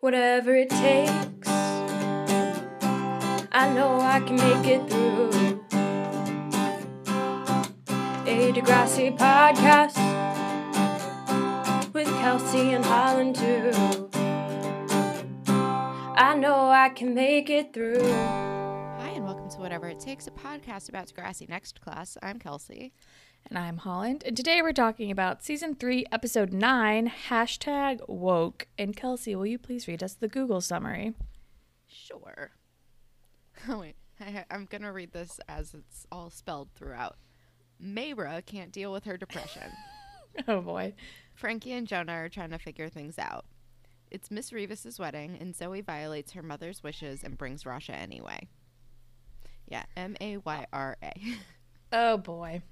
whatever it takes. I know I can make it through. A Degrassi podcast with Kelsey and Holland too. I know I can make it through. Hi, and welcome to Whatever It Takes, a podcast about Degrassi Next Class. I'm Kelsey. And I'm Holland. And today we're talking about season three, episode nine, hashtag woke. And Kelsey, will you please read us the Google summary? Sure. Oh, wait. I, I'm going to read this as it's all spelled throughout. Mayra can't deal with her depression. Oh boy. Frankie and Jonah are trying to figure things out. It's Miss Rivas's wedding, and Zoe violates her mother's wishes and brings Rasha anyway. Yeah, M A Y R A. Oh boy.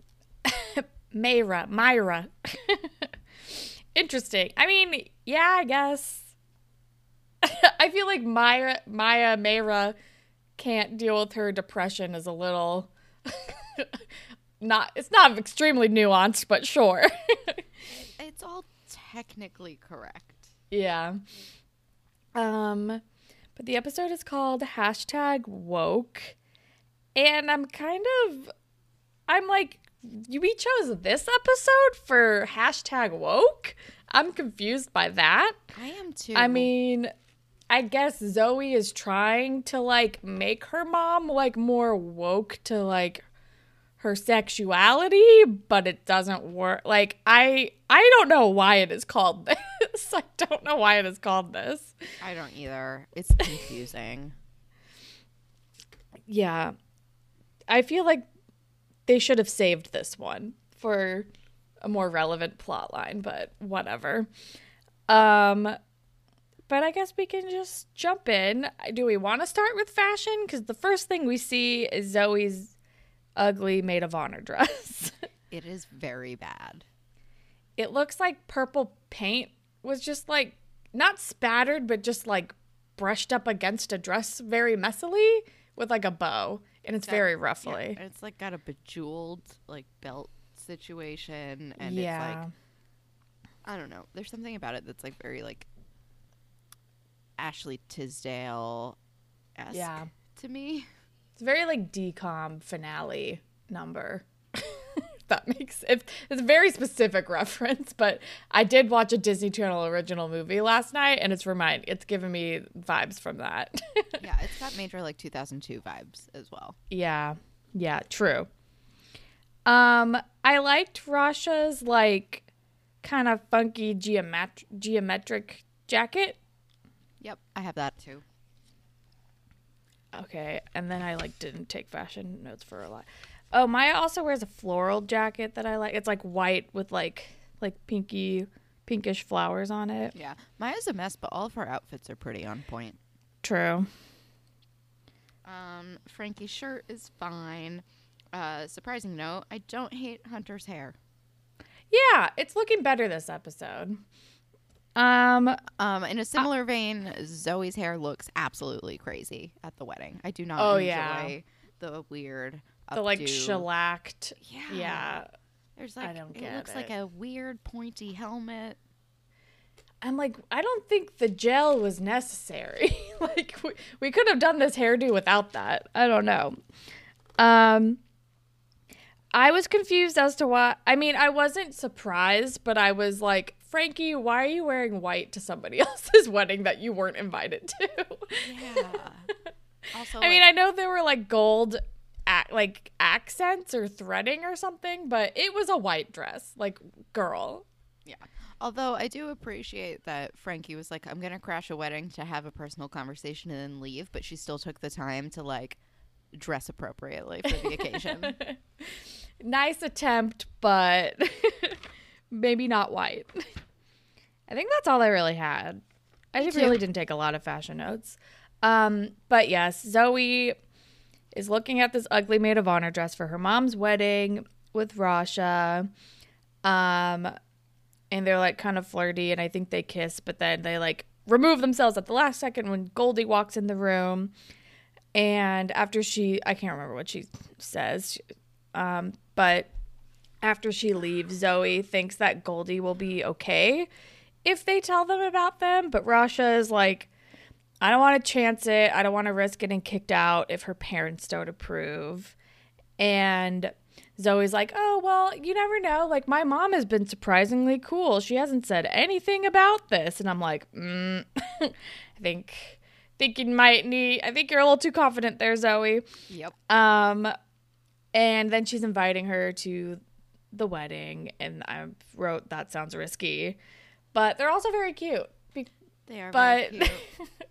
Myra. Myra. Interesting. I mean, yeah, I guess. I feel like Myra, Maya, Mayra can't deal with her depression is a little not it's not extremely nuanced, but sure. It's all technically correct. yeah. Um but the episode is called hashtag woke. And I'm kind of I'm like we chose this episode for hashtag woke. I'm confused by that. I am too. I mean, I guess Zoe is trying to like make her mom like more woke to like her sexuality, but it doesn't work. Like I I don't know why it is called this. I don't know why it is called this. I don't either. It's confusing. Yeah. I feel like they should have saved this one for a more relevant plot line, but whatever. Um but I guess we can just jump in. Do we want to start with fashion cuz the first thing we see is Zoe's ugly maid of honor dress. it is very bad. it looks like purple paint was just like not spattered but just like brushed up against a dress very messily with like a bow and it's That- very Yeah, ruffly. and it's like got a bejeweled like belt situation, and Yeah. it's like I don't know. There's something about it that's like very like Ashley Tisdale esque Yeah. to me. It's very like DCOM finale number. That makes it, it's a very specific reference, but I did watch a Disney Channel original movie last night and it's remind it's giving me vibes from that. yeah, it's got major like 2002 vibes as well. yeah. Yeah, true. Um I liked Rasha's like kind of funky geomet- geometric jacket. Yep, I have that too. Okay, and then I like didn't take fashion notes for a lot. Oh, Maya also wears a floral jacket that I like. It's like white with like like pinky pinkish flowers on it. Yeah, Maya's a mess, but all of her outfits are pretty on point. True. Um, Frankie's shirt is fine. Uh, surprising note, I don't hate Hunter's hair. Yeah, it's looking better this episode. Um Um, in a similar vein, Zoe's hair looks absolutely crazy at the wedding. I do not Oh, enjoy yeah. the weird the like updo. shellacked. Yeah. Yeah. There's like I like don't it get looks like a weird pointy helmet. I'm like, I don't think the gel was necessary. like we, we could have done this hairdo without that. I don't know. Um I was confused as to why I mean, I wasn't surprised, but I was like, Frankie, why are you wearing white to somebody else's wedding that you weren't invited to? Yeah. also, I mean, I know there were like gold ac- like accents or threading or something, but it was a white dress. Like, girl. yeah. Although I do appreciate that Frankie was like, "I'm gonna crash a wedding to have a personal conversation and then leave," but she still took the time to like dress appropriately for the occasion. nice attempt, but maybe not white. I think that's all I really had. I really didn't take a lot of fashion notes. Um, but yes, Zoe is looking at this ugly maid of honor dress for her mom's wedding with Rasha. Um, and they're like kind of flirty, and I think they kiss, but then they like remove themselves at the last second when Goldi walks in the room. And after she, I can't remember what she says, um, but after she leaves, Zoe thinks that Goldi will be okay if they tell them about them. But Rasha is like, I don't want to chance it. I don't want to risk getting kicked out if her parents don't approve. And Zoe's like, oh, well, you never know. Like, my mom has been surprisingly cool. She hasn't said anything about this. And I'm like, mm, I think, think you might need, I think you're a little too confident there, Zoe. Yep. Um, and then she's inviting her to the wedding. And I wrote, that sounds risky. But they're also very cute. They are but very cute.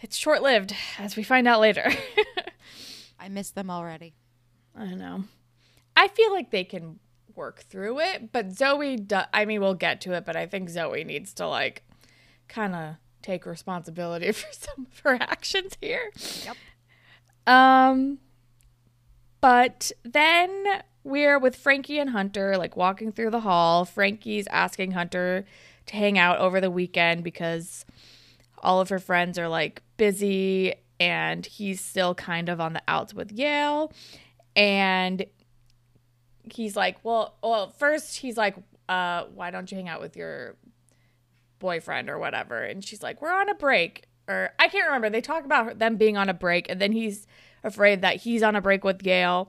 it's short lived, as we find out later. I miss them already. I know. I feel like they can work through it, but Zoe, do- I mean, we'll get to it, but I think Zoe needs to like kind of take responsibility for some of her actions here. Yep. Um, but then we're with Frankie and Hunter, like walking through the hall. Frankie's asking Hunter to hang out over the weekend because all of her friends are like busy and he's still kind of on the outs with Yael. And he's like, well, well, first he's like, uh, why don't you hang out with your boyfriend or whatever? And she's like, we're on a break. Or I can't remember. They talk about them being on a break, and then he's afraid that he's on a break with Yael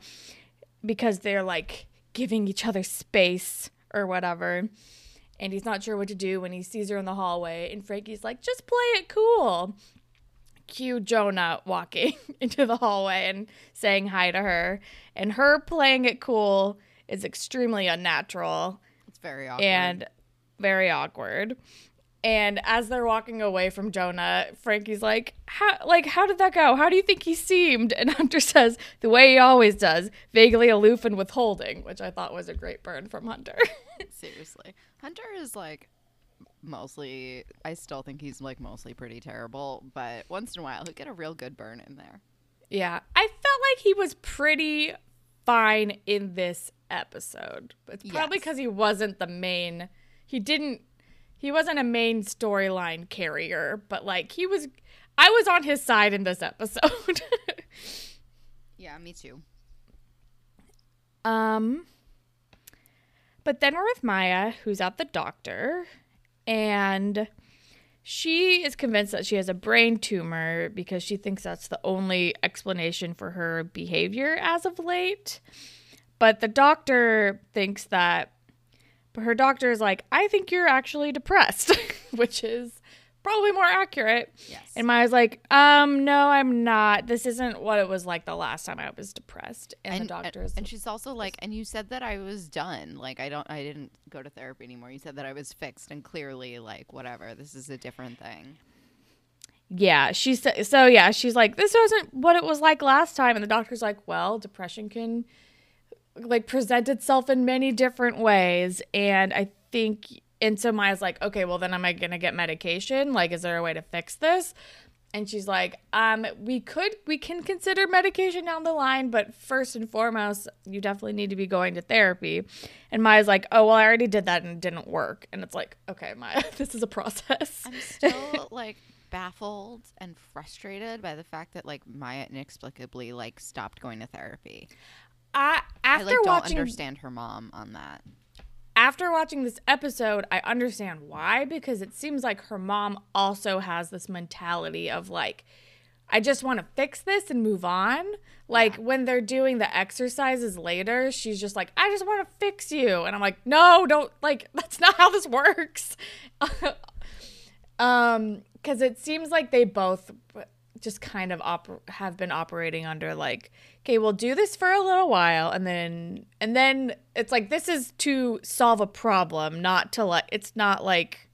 because they're like giving each other space or whatever. And he's not sure what to do when he sees her in the hallway. And Frankie's like, just play it cool. Cue Jonah walking into the hallway and saying hi to her. And her playing it cool is extremely unnatural It's very awkward. and very awkward. And as they're walking away from Jonah, Frankie's like, "How like how did that go? How do you think he seemed?" And Hunter says, "The way he always does, vaguely aloof and withholding," which I thought was a great burn from Hunter. Seriously. Hunter is like mostly I still think he's like mostly pretty terrible, but once in a while he'll get a real good burn in there. yeah, I felt like he was pretty fine in this episode. It's probably Yes. because he wasn't the main. He didn't. He wasn't a main storyline carrier, but like he was. I was on his side in this episode. Yeah, me too. Um, but then we're with Maya, who's at the doctor, and she is convinced that she has a brain tumor because she thinks that's the only explanation for her behavior as of late. But the doctor thinks that, but her doctor is like, I think you're actually depressed, which is probably more accurate. Yes. And Maya's like, um, no, I'm not. This isn't what it was like the last time I was depressed. And, the doctor's and she's also like and you said that I was done. Like I don't I didn't go to therapy anymore. You said that I was fixed and clearly like whatever. This is a different thing. yeah, she said so yeah, she's like, this wasn't what it was like last time. And the doctor's like, well, depression can like present itself in many different ways. And I think, and so Maya's like, okay, well, then am I to get medication? Like, is there a way to fix this? And she's like, um, we could, we can consider medication down the line, but first and foremost, you definitely need to be going to therapy. And Maya's like, oh, well, I already did that and it didn't work. And it's like, okay, Maya, this is a process. I'm still like baffled and frustrated by the fact that like Maya inexplicably like stopped going to therapy. I, I after like don't watching understand her mom on that. after watching this episode, I understand why because it seems like her mom also has this mentality of like, I just want to fix this and move on. Like when they're doing the exercises later, she's just like, I just want to fix you. And I'm like, no, don't like that's not how this works. um cuz it seems like they both just kind of oper- have been operating under like okay we'll do this for a little while and then and then it's like this is to solve a problem not to like it's not like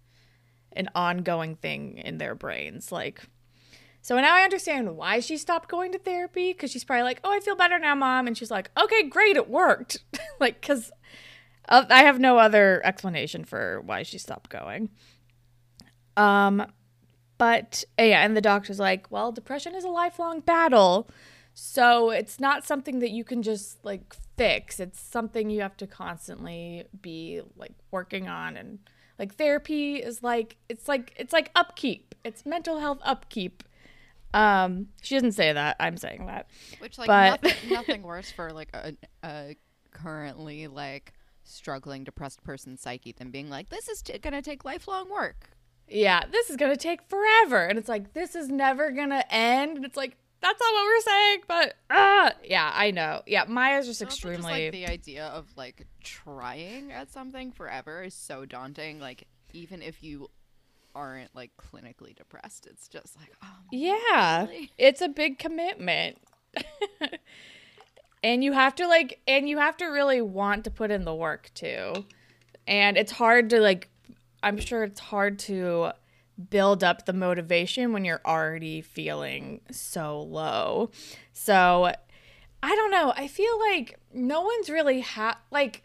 an ongoing thing in their brains. Like so now i understand why she stopped going to therapy because she's probably like oh i feel better now mom and she's like okay great it worked. Like because i have no other explanation for why she stopped going. Um but uh, yeah, and the doctor's like, well, depression is a lifelong battle. So it's not something that you can just like fix. It's something you have to constantly be like working on and like therapy is like it's like it's like upkeep. It's mental health upkeep. Um she doesn't say that. I'm saying that. Which like But- nothing, nothing worse for like a, a currently like struggling depressed person's psyche than being like this is t- gonna take lifelong work. Yeah, this is gonna take forever. And it's like, this is never gonna end. And it's like, that's not what we're saying, but uh yeah, I know. Yeah, Maya's just Also, just, extremely like the idea of like trying at something forever is so daunting. Like even if you aren't like clinically depressed, it's just like oh Yeah. really? It's a big commitment. and you have to like and you have to really want to put in the work too. And it's hard to like I'm sure it's hard to build up the motivation when you're already feeling so low. So I don't know. I feel like no one's really ha like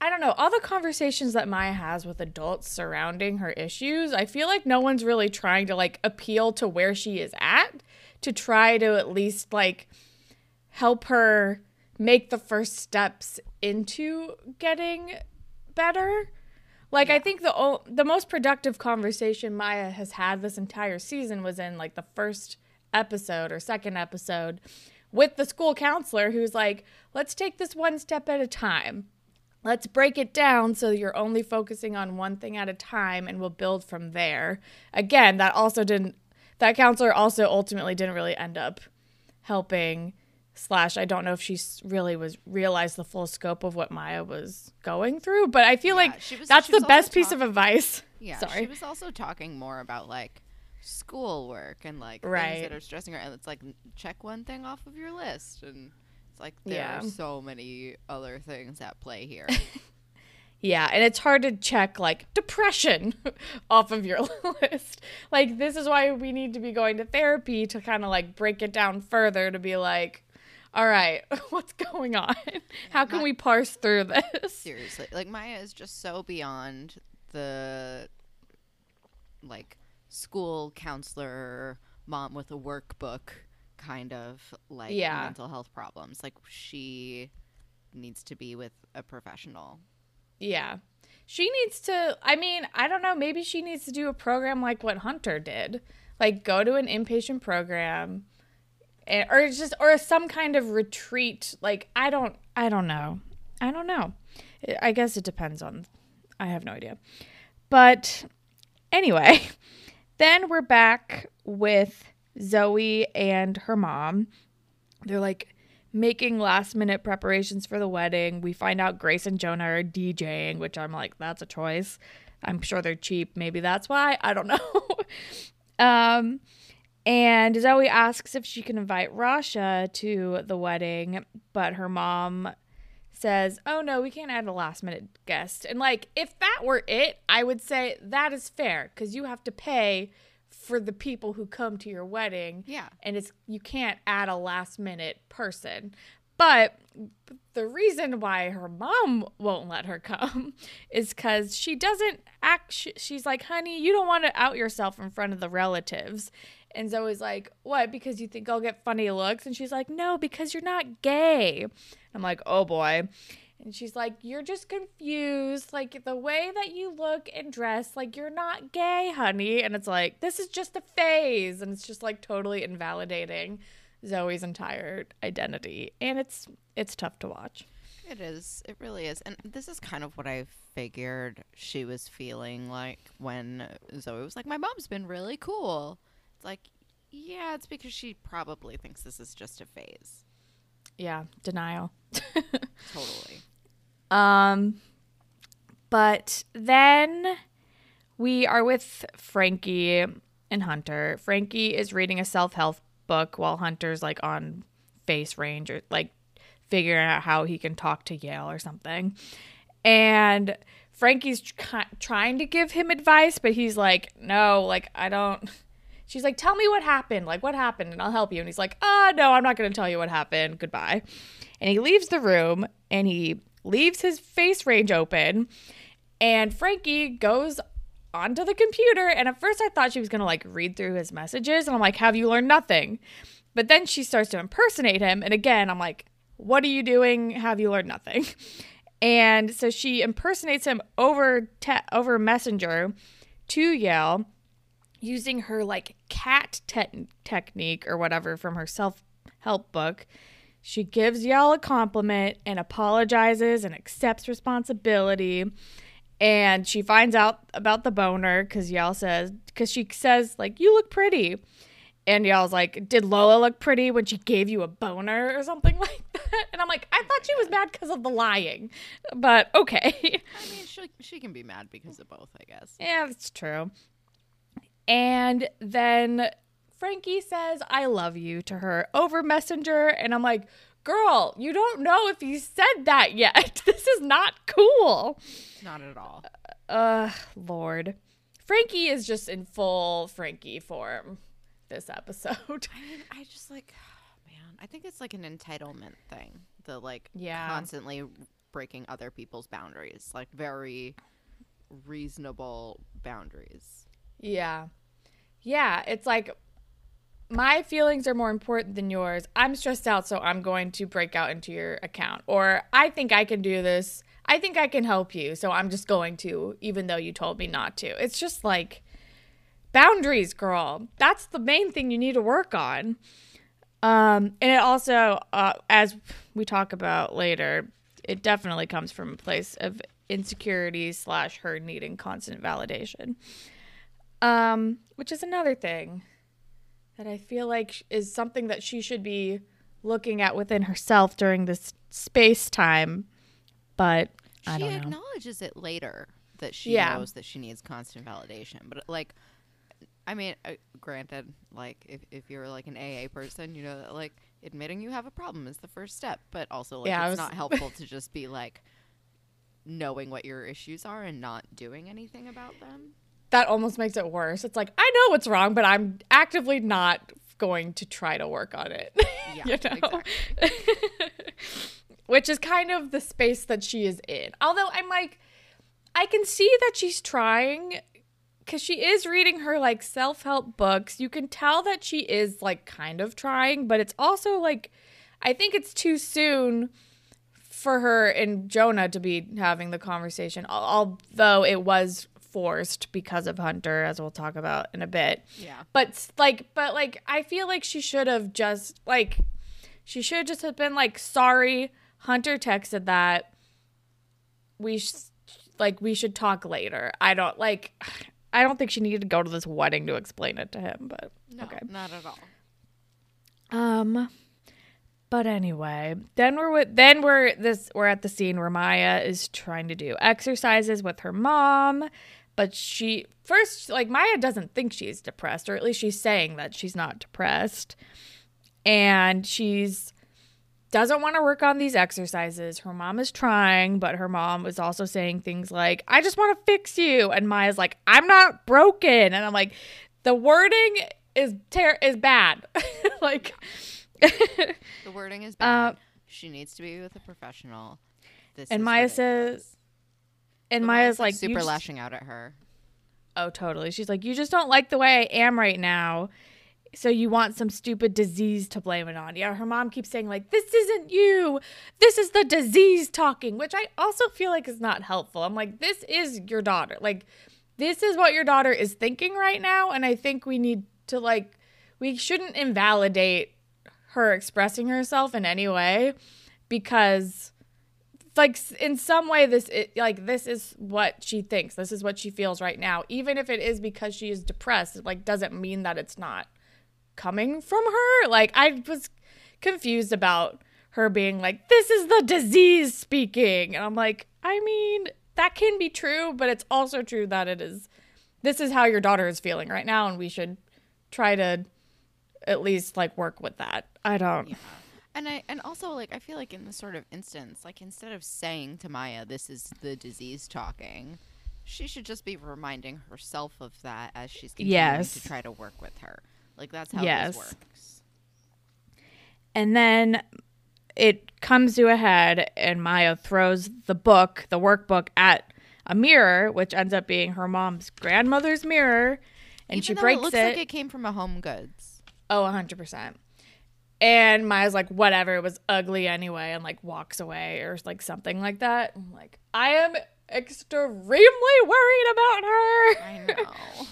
I don't know, all the conversations that Maya has with adults surrounding her issues, I feel like no one's really trying to like appeal to where she is at to try to at least like help her make the first steps into getting better. Like I think the o- the most productive conversation Maya has had this entire season was in like the first episode or second episode with the school counselor who's like, "Let's take this one step at a time. Let's break it down so you're only focusing on one thing at a time and we'll build from there." Again, that also didn't that counselor also ultimately didn't really end up helping slash i don't know if she really was realized the full scope of what maya was going through but i feel Yeah, like was- that's the best piece of advice Yeah, sorry she was also talking more about like schoolwork and like Right. things that are stressing her, and it's like check one thing off of your list, and it's like there Yeah. are so many other things at play here. Yeah, and it's hard to check like depression off of your list. Like this is why we need to be going to therapy to kind of like break it down further to be like, all right, what's going on? How can we parse through this? Seriously, like Maya is just so beyond the like school counselor mom with a workbook kind of like Yeah. mental health problems. Like she needs to be with a professional. Yeah. She needs to I mean, I don't know, maybe she needs to do a program like what Hunter did. Like go to an inpatient program or just or some kind of retreat. Like I don't I don't know. I don't know. I guess it depends on I have no idea. But anyway, then we're back with Zoe and her mom. They're like making last minute preparations for the wedding. We find out Grace and Jonah are DJing, which I'm like, that's a choice. I'm sure they're cheap. Maybe that's why. I don't know. um, and Zoe asks if she can invite Rasha to the wedding, but her mom says, "Oh no, we can't add a last minute guest." And like if that were it, I would say that is fair cuz you have to pay for the people who come to your wedding Yeah. and it's you can't add a last minute person. But the reason why her mom won't let her come is because she doesn't act. She's like, honey, you don't want to out yourself in front of the relatives. And Zoe's like, what? Because you think I'll get funny looks? And she's like, no, because you're not gay. I'm like, oh boy. And she's like, You're just confused. Like, the way that you look and dress, like, you're not gay, honey. And it's like, This is just a phase. And it's just like totally invalidating Zoe's entire identity. And it's it's tough to watch. It is. It really is. And this is kind of what I figured she was feeling like when Zoe was like, My mom's been really cool. Like, yeah, it's because she probably thinks this is just a phase. Yeah, denial. Totally. Um, but then we are with Frankie and Hunter. Frankie is reading a self help book while Hunter's like on FaceRange or like figuring out how he can talk to Yael or something. And Frankie's tr- trying to give him advice, but he's like, no, like, I don't. She's like, tell me what happened. Like, what happened? And I'll help you. And he's like, ah, no, I'm not going to tell you what happened. Goodbye. And he leaves the room and he leaves his FaceRange open. And Frankie goes onto the computer. And at first I thought she was going to like read through his messages. And I'm like, have you learned nothing? But then she starts to impersonate him. And again, I'm like, what are you doing? Have you learned nothing? And so she impersonates him over te- over Messenger to Yael using her like cat te- technique or whatever from her self help book. She gives Yael a compliment and apologizes and accepts responsibility. And she finds out about the boner because Yael says, because she says, like, you look pretty. And Yael's like, did Lola look pretty when she gave you a boner or something like that? And I'm like, I thought she was mad because of the lying. But okay. I mean, she, she can be mad because of both, I guess. yeah, that's true. And then Frankie says, I love you to her over Messenger. And I'm like, girl, you don't know if he said that yet. This is not cool. Not at all. Uh, Lord. Frankie is just in full Frankie form this episode. I mean, I just like, man, I think it's like an entitlement thing. The like Yeah. constantly breaking other people's boundaries, like very reasonable boundaries. Yeah. Yeah, it's like my feelings are more important than yours. I'm stressed out, so I'm going to break out into your account. Or I think I can do this. I think I can help you, so I'm just going to, even though you told me not to. It's just like boundaries, girl. That's the main thing you need to work on. Um, and it also, uh, as we talk about later, it definitely comes from a place of insecurity slash her needing constant validation. Um, which is another thing that I feel like is something that she should be looking at within herself during this space time. But I she don't know. acknowledges it later that she Yeah. knows that she needs constant validation. But like, I mean, uh, granted, like if if you're like an AA person, you know that like admitting you have a problem is the first step. But also, like, Yeah, it's was- not helpful to just be like knowing what your issues are and not doing anything about them. That almost makes it worse. It's like I know what's wrong, but I'm actively not going to try to work on it. Yeah, you know? Which is kind of the space that she is in. Although I'm like I can see that she's trying cuz she is reading her like self-help books. You can tell that she is like kind of trying, but it's also like I think it's too soon for her and Jonah to be having the conversation, although it was forced because of Hunter, as we'll talk about in a bit. Yeah. But like, but like, I feel like she should have just like, she should just have been like, sorry, Hunter texted that. We sh- like we should talk later. I don't like. I don't think she needed to go to this wedding to explain it to him, but No, okay. not at all. Um, but anyway, then we're with then we're this we're at the scene where Maya is trying to do exercises with her mom, but she first like Maya doesn't think she's depressed, or at least she's saying that she's not depressed, and she's doesn't want to work on these exercises. Her mom is trying, but her mom is also saying things like, "I just want to fix you," and Maya's like, "I'm not broken," and I'm like, the wording is ter- is bad, like. The wording is bad. Uh, she needs to be with a professional. This And Maya says- and Maya's like, super just- lashing out at her. Oh, totally. She's like, you just don't like the way I am right now. So you want some stupid disease to blame it on. Yeah, her mom keeps saying, like, this isn't you. This is the disease talking, which I also feel like is not helpful. I'm like, this is your daughter. Like, this is what your daughter is thinking right now. And I think we need to, like, we shouldn't invalidate her expressing herself in any way because like in some way this it, like this is what she thinks. This is what she feels right now. Even if it is because she is depressed it like doesn't mean that it's not coming from her? Like i was confused about her being like this is the disease speaking. And i'm like i mean that can be true but it's also true that it is this is how your daughter is feeling right now and we should try to at least like work with that. I don't Yeah. And I and also like I feel like in this sort of instance, like instead of saying to Maya, "This is the disease talking," she should just be reminding herself of that as she's continuing Yes. to try to work with her. Like that's how Yes. this works. And then it comes to a head, and Maya throws the book, the workbook, at a mirror, which ends up being her mom's grandmother's mirror. And Even she breaks it looks it. like it came from a Home Goods. oh, 100%. And Maya's like, whatever, it was ugly anyway, and like walks away or like something like that. I'm like, I am extremely worried about her. I know.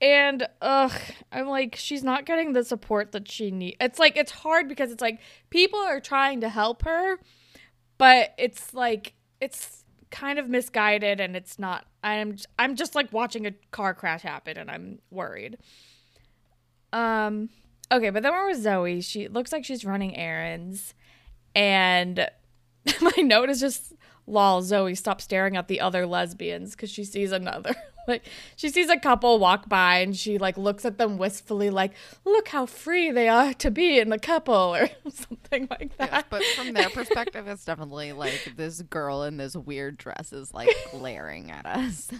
And ugh, I'm like, she's not getting the support that she needs. It's like it's hard because it's like people are trying to help her, but it's like it's kind of misguided and it's not I'm I'm just like watching a car crash happen and I'm worried. Um okay, but then we're with Zoe. She looks like she's running errands and my note is just lol Zoe stop staring at the other lesbians cuz she sees another like she sees a couple walk by and she like looks at them wistfully like look how free they are to be in the couple or something like that. Yes, but from their perspective, it's definitely like this girl in this weird dress is like glaring at us.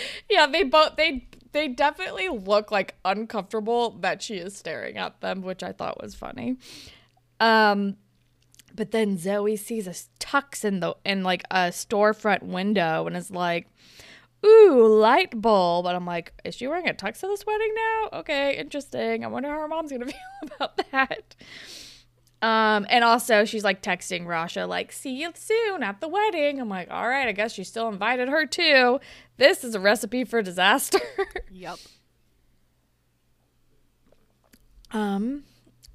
yeah, they both they they definitely look like uncomfortable that she is staring at them, which I thought was funny. Um but then Zoe sees a tux in the in like a storefront window and is like, "Ooh, light bulb." But I'm like, "Is she wearing a tux to this wedding now? Okay, interesting. I wonder how her mom's gonna feel about that." Um, and also she's like texting Rasha, like, see you soon at the wedding. I'm like, all right, I guess she still invited her too. This is a recipe for disaster. Yep. um,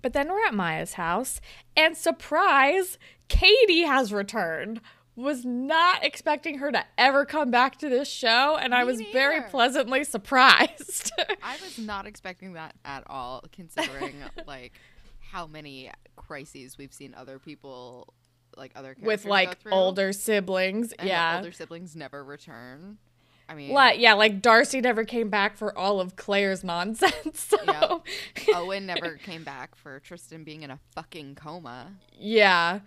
but then we're at Maya's house, and surprise, Katie has returned. Was not expecting her to ever come back to this show, and I Me was very pleasantly surprised. I was not expecting that at all, considering like how many crises we've seen other people, like other With like older siblings. and yeah. older siblings never return. I mean, Like, yeah, like Darcy never came back for all of Claire's nonsense. So, Yeah. Owen never came back for Tristan being in a fucking coma. yeah.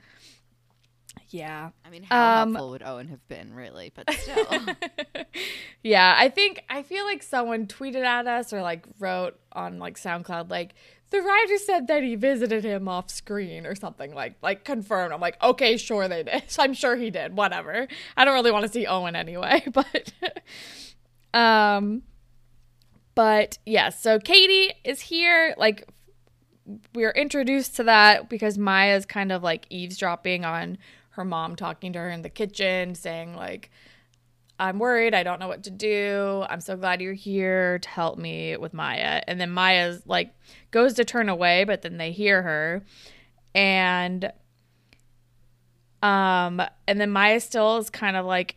Yeah. I mean, how Um, helpful would Owen have been, really? But still, yeah, I think I feel like someone tweeted at us or like wrote on like SoundCloud like the writer said that he visited him off screen or something like like confirmed. I'm like, okay, sure they did. I'm sure he did. Whatever. I don't really want to see Owen anyway, but um but yeah, so Katie is here like we're introduced to that because Maya's kind of like eavesdropping on her mom talking to her in the kitchen, saying, like, I'm worried. I don't know what to do. I'm so glad you're here to help me with Maya. And then Maya's like goes to turn away, but then they hear her. And um and then Maya still is kind of like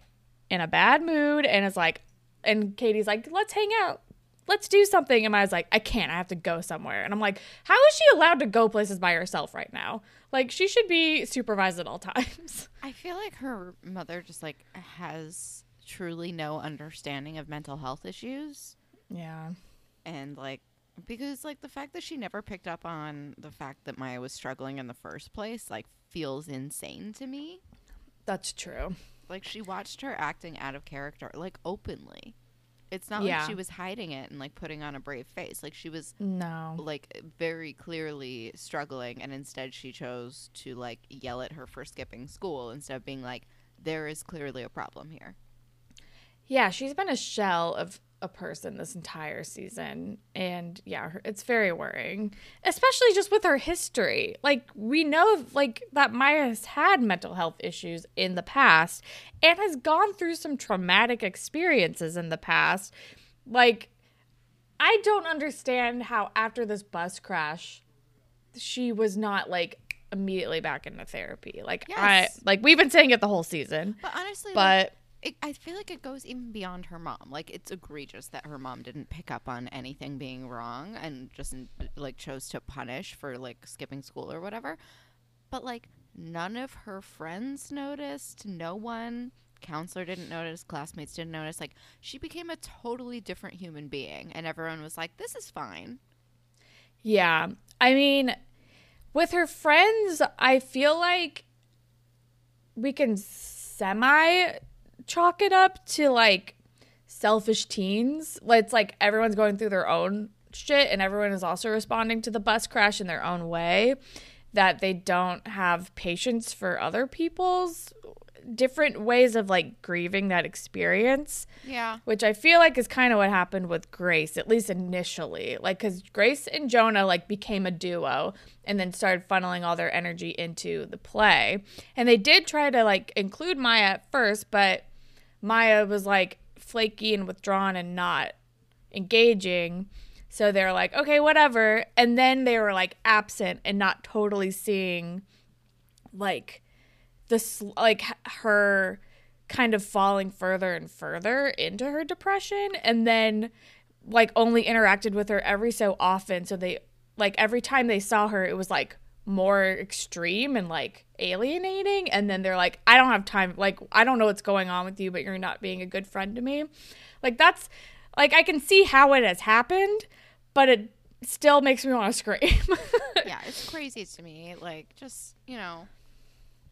in a bad mood and is like and Katie's like, let's hang out. Let's do something. And Maya's like, I can't. I have to go somewhere. And I'm like, how is she allowed to go places by herself right now? Like, she should be supervised at all times. I feel like her mother just like has truly no understanding of mental health issues, Yeah. and like because like the fact that she never picked up on the fact that Maya was struggling in the first place, like feels insane to me. That's true. Like she watched her acting out of character, like openly. It's not Yeah. like she was hiding it and like putting on a brave face. Like she was No. like very clearly struggling and instead she chose to like yell at her for skipping school instead of being like there is clearly a problem here. Yeah, she's been a shell of a person this entire season. And yeah, it's very worrying, especially just with her history. Like, we know, like, that Maya has had mental health issues in the past and has gone through some traumatic experiences in the past. Like, I don't understand how after this bus crash, she was not like immediately back into therapy. Like, I, like, we've been saying it the whole season, But honestly, like, but. It, I feel like it goes even beyond her mom. Like it's egregious that her mom didn't pick up on anything being wrong and just like chose to punish for like skipping school or whatever. But like none of her friends noticed. No one counselor didn't notice, classmates didn't notice. Like she became a totally different human being and everyone was like this is fine. Yeah. I mean, with her friends, I feel like we can semi chalk it up to like selfish teens. It's like everyone's going through their own shit and everyone is also responding to the bus crash in their own way. That they don't have patience for other people's different ways of like grieving that experience Yeah. which I feel like is kind of what happened with Grace, at least initially. Like, because Grace and Jonah like became a duo and then started funneling all their energy into the play. And they did try to like include Maya at first, but Maya was like flaky and withdrawn and not engaging. So they're like, okay, whatever. And then they were like absent and not totally seeing like this, like her kind of falling further and further into her depression and then like only interacted with her every so often so they like every time they saw her it was like more extreme and like alienating and then they're like I don't have time like I don't know what's going on with you but you're not being a good friend to me. Like that's like I can see how it has happened but it still makes me want to scream. yeah, it's crazy to me. Like, just you know,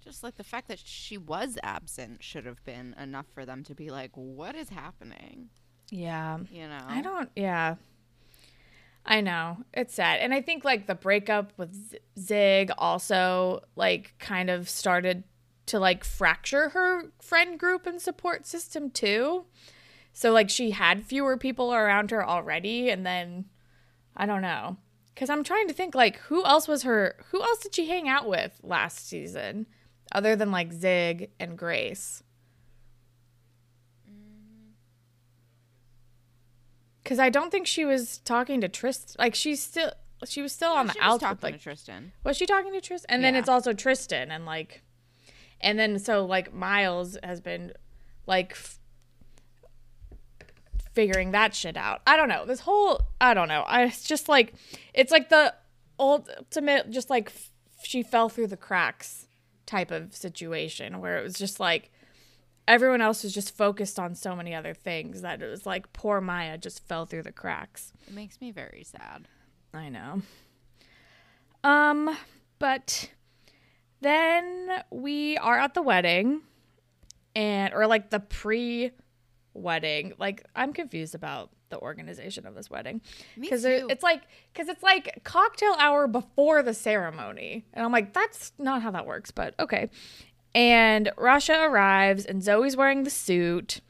just like the fact that she was absent should have been enough for them to be like, "What is happening?" yeah. You know, I don't. Yeah. I know it's sad, and I think like the breakup with Zig also like kind of started to like fracture her friend group and support system too. So like she had fewer people around her already, and then I don't know, because I'm trying to think like who else was her? Who else did she hang out with last season, other than like Zig and Grace? Because I don't think she was talking to Tristan. Like she's still, she was still on the outs talking like to Tristan. was she talking to Tristan? And then it's also Tristan and like and then so like Miles has been like f- figuring that shit out. I don't know. This whole I don't know. I it's just like it's like the ultimate just like f- she fell through the cracks type of situation where it was just like everyone else was just focused on so many other things that it was like poor Maya just fell through the cracks. It makes me very sad. I know. Um, but then we are at the wedding and or like the pre wedding. Like I'm confused about the organization of this wedding because it's like because it's like cocktail hour before the ceremony, and I'm like that's not how that works, but okay. And Rasha arrives, and Zoe's wearing the suit.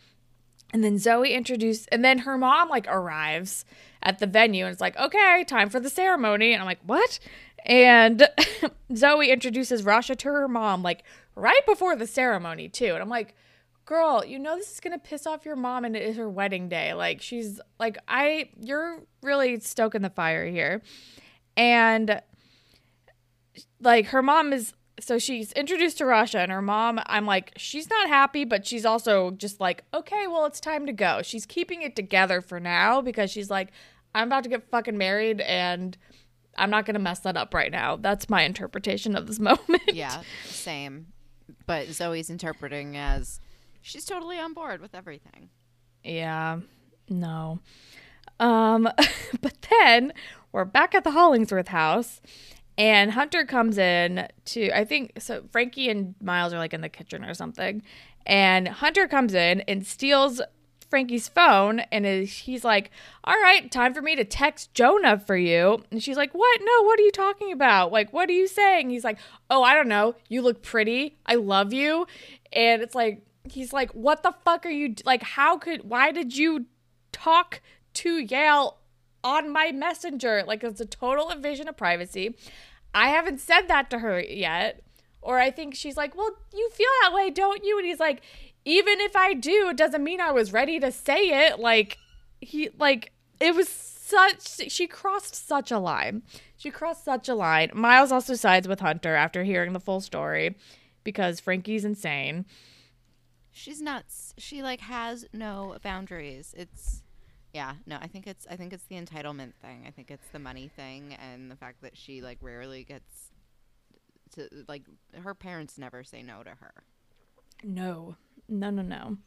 And then Zoe introduced, and then her mom like arrives at the venue and it's like, okay, time for the ceremony. And I'm like, what? And Zoe introduces Rasha to her mom like right before the ceremony, too. And I'm like, girl, you know this is gonna piss off your mom and it is her wedding day. Like she's like, I you're really stoking the fire here. And like her mom is so she's introduced to Rasha and her mom, I'm like, she's not happy, but she's also just like, okay, well, it's time to go. She's keeping it together for now because she's like, I'm about to get fucking married and I'm not going to mess that up right now. That's my interpretation of this moment. Yeah, same. But Zoe's interpreting as she's totally on board with everything. Yeah. No. Um but then we're back at the Hollingsworth house and Hunter comes in to I think so Frankie and Miles are like in the kitchen or something. And Hunter comes in and steals Frankie's phone and is, he's like, "All right, time for me to text Jonah for you." And she's like, "What? No, what are you talking about? Like, what are you saying?" He's like, "Oh, I don't know. You look pretty. I love you." And it's like he's like, "What the fuck are you like how could why did you talk to Yael on my messenger? Like it's a total invasion of privacy." I haven't said that to her yet. Or I think she's like, "Well, you feel that way, don't you?" And he's like, "Even if I do, it doesn't mean I was ready to say it." Like he like it was such she crossed such a line. She crossed such a line. Miles also sides with Hunter after hearing the full story because Frankie's insane. She's nuts. She like has no boundaries. It's yeah, no, I think it's I think it's the entitlement thing. I think it's the money thing and the fact that she like rarely gets to like her parents never say no to her. No. No, no, no.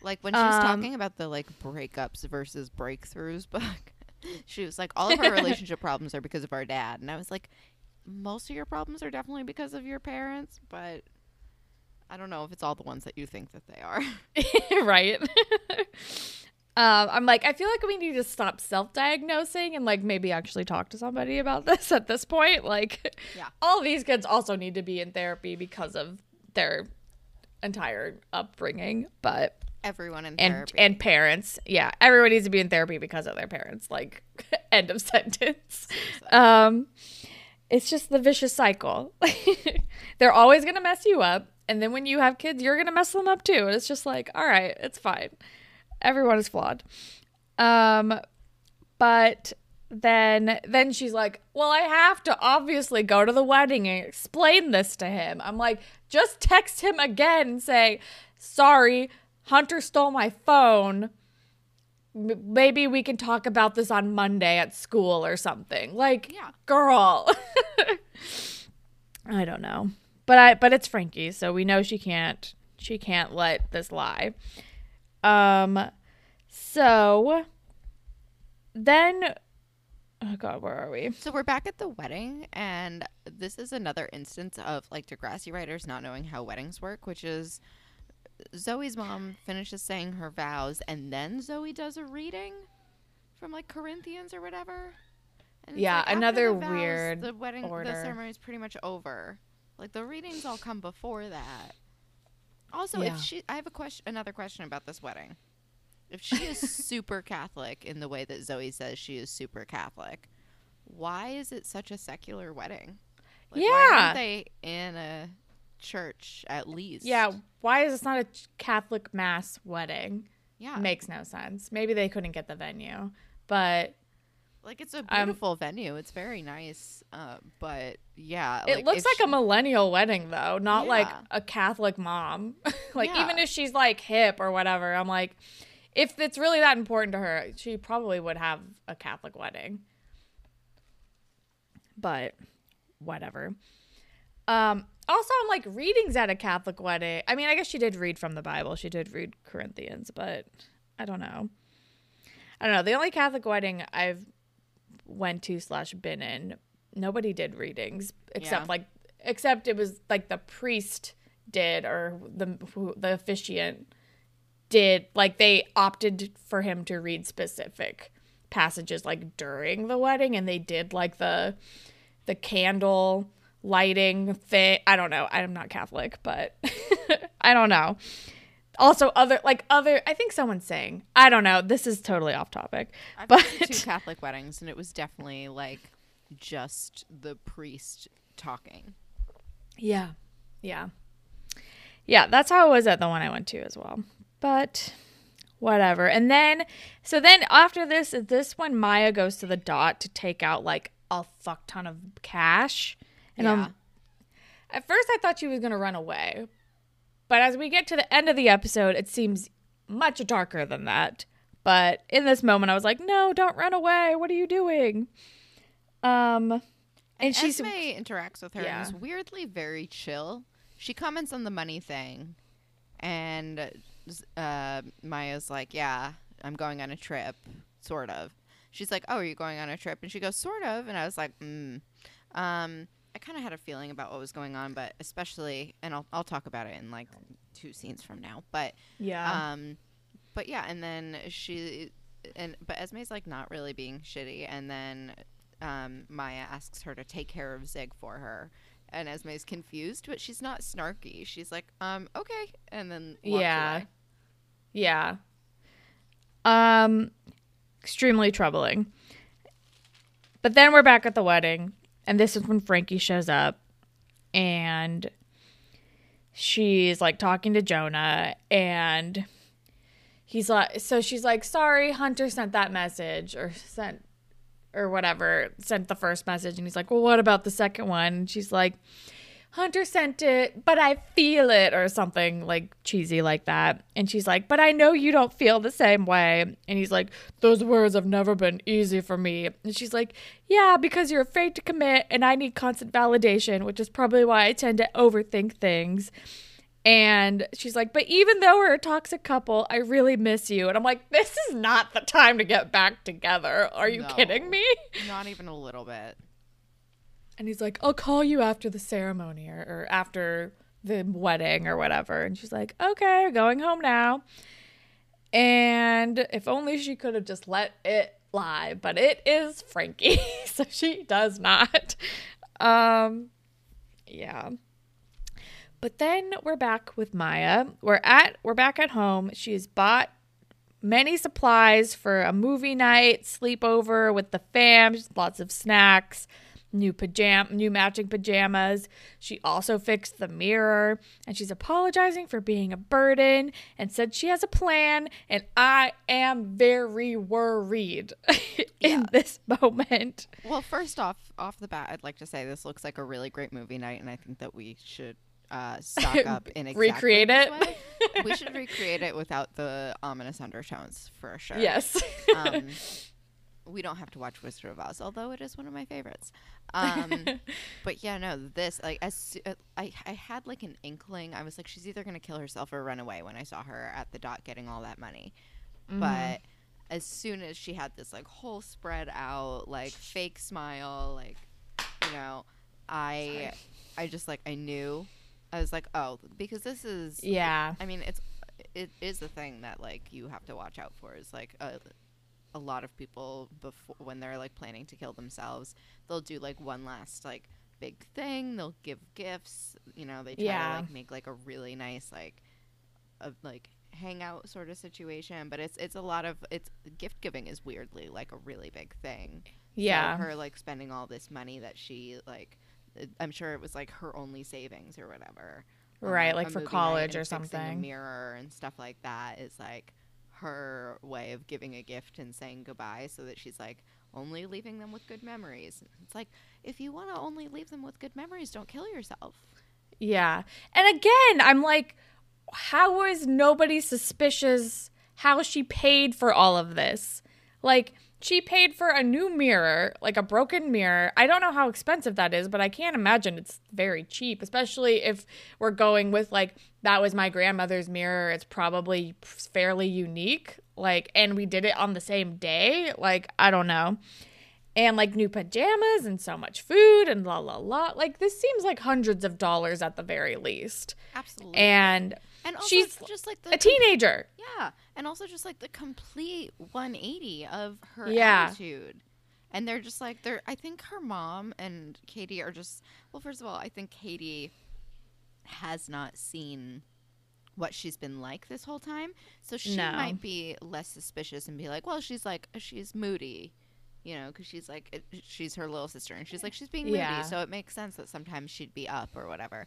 Like when she was Um, talking about the like breakups versus breakthroughs book, she was like, all of our relationship problems are because of our dad. And I was like, most of your problems are definitely because of your parents, but I don't know if it's all the ones that you think that they are. right. Um, I'm like, I feel like we need to stop self-diagnosing and like maybe actually talk to somebody about this at this point. Like, Yeah. all these kids also need to be in therapy because of their entire upbringing, but Everyone in and therapy. and parents, yeah, everyone needs to be in therapy because of their parents. Like, end of sentence. Um, it's just the vicious cycle. They're always gonna mess you up, and then when you have kids, you're gonna mess them up too. And it's just like, all right, it's fine. Everyone is flawed. Um, but then then she's like, well, I have to obviously go to the wedding and explain this to him. I'm like, just text him again and say. sorry, Hunter stole my phone. Maybe we can talk about this on Monday at school or something. Like, Yeah. girl. I don't know. But I but it's Frankie, so we know she can't she can't let this lie. Um so then oh god, where are we? So we're back at the wedding, and this is another instance of like Degrassi writers not knowing how weddings work, which is Zoe's mom finishes saying her vows, and then Zoe does a reading from like Corinthians or whatever. Yeah, like, another the vows, weird The wedding, order. the ceremony is pretty much over. Like the readings all come before that. Also, Yeah. if she, I have a question, another question about this wedding. If she is super Catholic in the way that Zoe says she is super Catholic, why is it such a secular wedding? Why Yeah. aren't they in a church at least? Yeah, why is this not a Catholic mass wedding? Yeah. Makes no sense. Maybe they couldn't get the venue, but like it's a I'm- beautiful venue. It's very nice. Uh, but yeah. it looks like she- a millennial wedding though, not like a Catholic mom. like Yeah. even if she's like hip or whatever, I'm like if it's really that important to her, she probably would have a Catholic wedding. But whatever. Um also I'm like readings at a Catholic wedding. I mean, I guess she did read from the Bible. She did read Corinthians, but I don't know. I don't know. The only Catholic wedding I've went to slash been in, nobody did readings except Yeah. like except it was like the priest did or the who, the officiant did like they opted for him to read specific passages like during the wedding and they did like the the candle lighting thing. I don't know. I'm not Catholic, but I don't know. Also other like other I think someone's saying. I don't know. This is totally off topic. I've but two Catholic weddings, and it was definitely like just the priest talking. Yeah. Yeah. Yeah, that's how it was at the one I went to as well. But whatever. And then so then after this is this when Maya goes to the dot to take out like a fuck ton of cash. And yeah. um at first I thought she was gonna run away. But as we get to the end of the episode, it seems much darker than that. But in this moment I was like, no, don't run away. What are you doing? Um and she's Esme interacts with her Yeah. and is weirdly very chill. She comments on the money thing, and uh, Maya's like, "Yeah, I'm going on a trip, sort of." She's like, "Oh, are you going on a trip?" And she goes, "Sort of." And I was like, "Hmm." Um, I kind of had a feeling about what was going on, but especially, and I'll I'll talk about it in like two scenes from now. But yeah. um, but yeah, and then she and but Esme's like not really being shitty, and then um, Maya asks her to take care of Zig for her, and Esme's confused, but she's not snarky. She's like, um, okay, and then Yeah. away. Yeah. Um extremely troubling. But then we're back at the wedding and this is when Frankie shows up and she's like talking to Jonah and he's like so she's like sorry Hunter sent that message or sent or whatever sent the first message. And he's like well what about the second one? And she's like Hunter sent it, but I feel it, or something like cheesy like that. And she's like, But I know you don't feel the same way. And he's like, Those words have never been easy for me. And she's like, Yeah, because you're afraid to commit, and I need constant validation, which is probably why I tend to overthink things. And she's like, But even though we're a toxic couple, I really miss you. And I'm like, This is not the time to get back together. Are you No. kidding me? Not even a little bit. And he's like, I'll call you after the ceremony or, or after the wedding or whatever. And she's like, okay, going home now. And if only she could have just let it lie, but it is Frankie, so she does not. Um, yeah. But then we're back with Maya. We're at we're back at home. She's bought many supplies for a movie night, sleepover with the fam, lots of snacks, new pajam new matching pajamas. She also fixed the mirror and she's apologizing for being a burden and said she has a plan and I am very worried in Yeah. this moment. Well, first off, off the bat, I'd like to say this looks like a really great movie night, and I think that we should uh, stock up in exactly Recreate it? we should recreate it without the ominous undertones for sure. Yes. Um, we don't have to watch Wizard of Oz, although it is one of my favorites. Um, but yeah, no, this like as uh, I I had like an inkling. I was like, she's either gonna kill herself or run away when I saw her at the dot getting all that money. Mm-hmm. But as soon as she had this like whole spread out, like fake smile, like you know, I I just like I knew. I was like, oh, because this is yeah. I mean, it's it is the thing that like you have to watch out for is like a a lot of people before when they're like planning to kill themselves, they'll do like one last like big thing. They'll give gifts. You know, they try Yeah. to like make like a really nice like a like hangout sort of situation. But it's it's a lot of it's gift giving is weirdly like a really big thing. So Yeah. her like spending all this money that she like. I'm sure it was like her only savings or whatever on, Right, like a for college or something. mirror and stuff like that is like her way of giving a gift and saying goodbye so that she's like only leaving them with good memories. It's like if you want to only leave them with good memories, don't kill yourself. Yeah. And again, I'm like, how is nobody suspicious how she paid for all of this? Like, she paid for a new mirror, like a broken mirror. I don't know how expensive that is, but I can't imagine it's very cheap, especially if we're going with like that was my grandmother's mirror. It's probably fairly unique. Like, and we did it on the same day. Like, I don't know and like new pajamas and so much food and la la la. Like this seems like hundreds of dollars at the very least. Absolutely. And and also she's just like the a teenager. Yeah, and also just like the complete 180 of her Yeah. attitude. And they're just like they're I think her mom and Katie are just well first of all, I think Katie has not seen what she's been like this whole time. So she No. might be less suspicious and be like, "Well, she's like she's moody." You know, because she's like it- she's her little sister, and she's like she's being moody, Yeah. so it makes sense that sometimes she'd be up or whatever.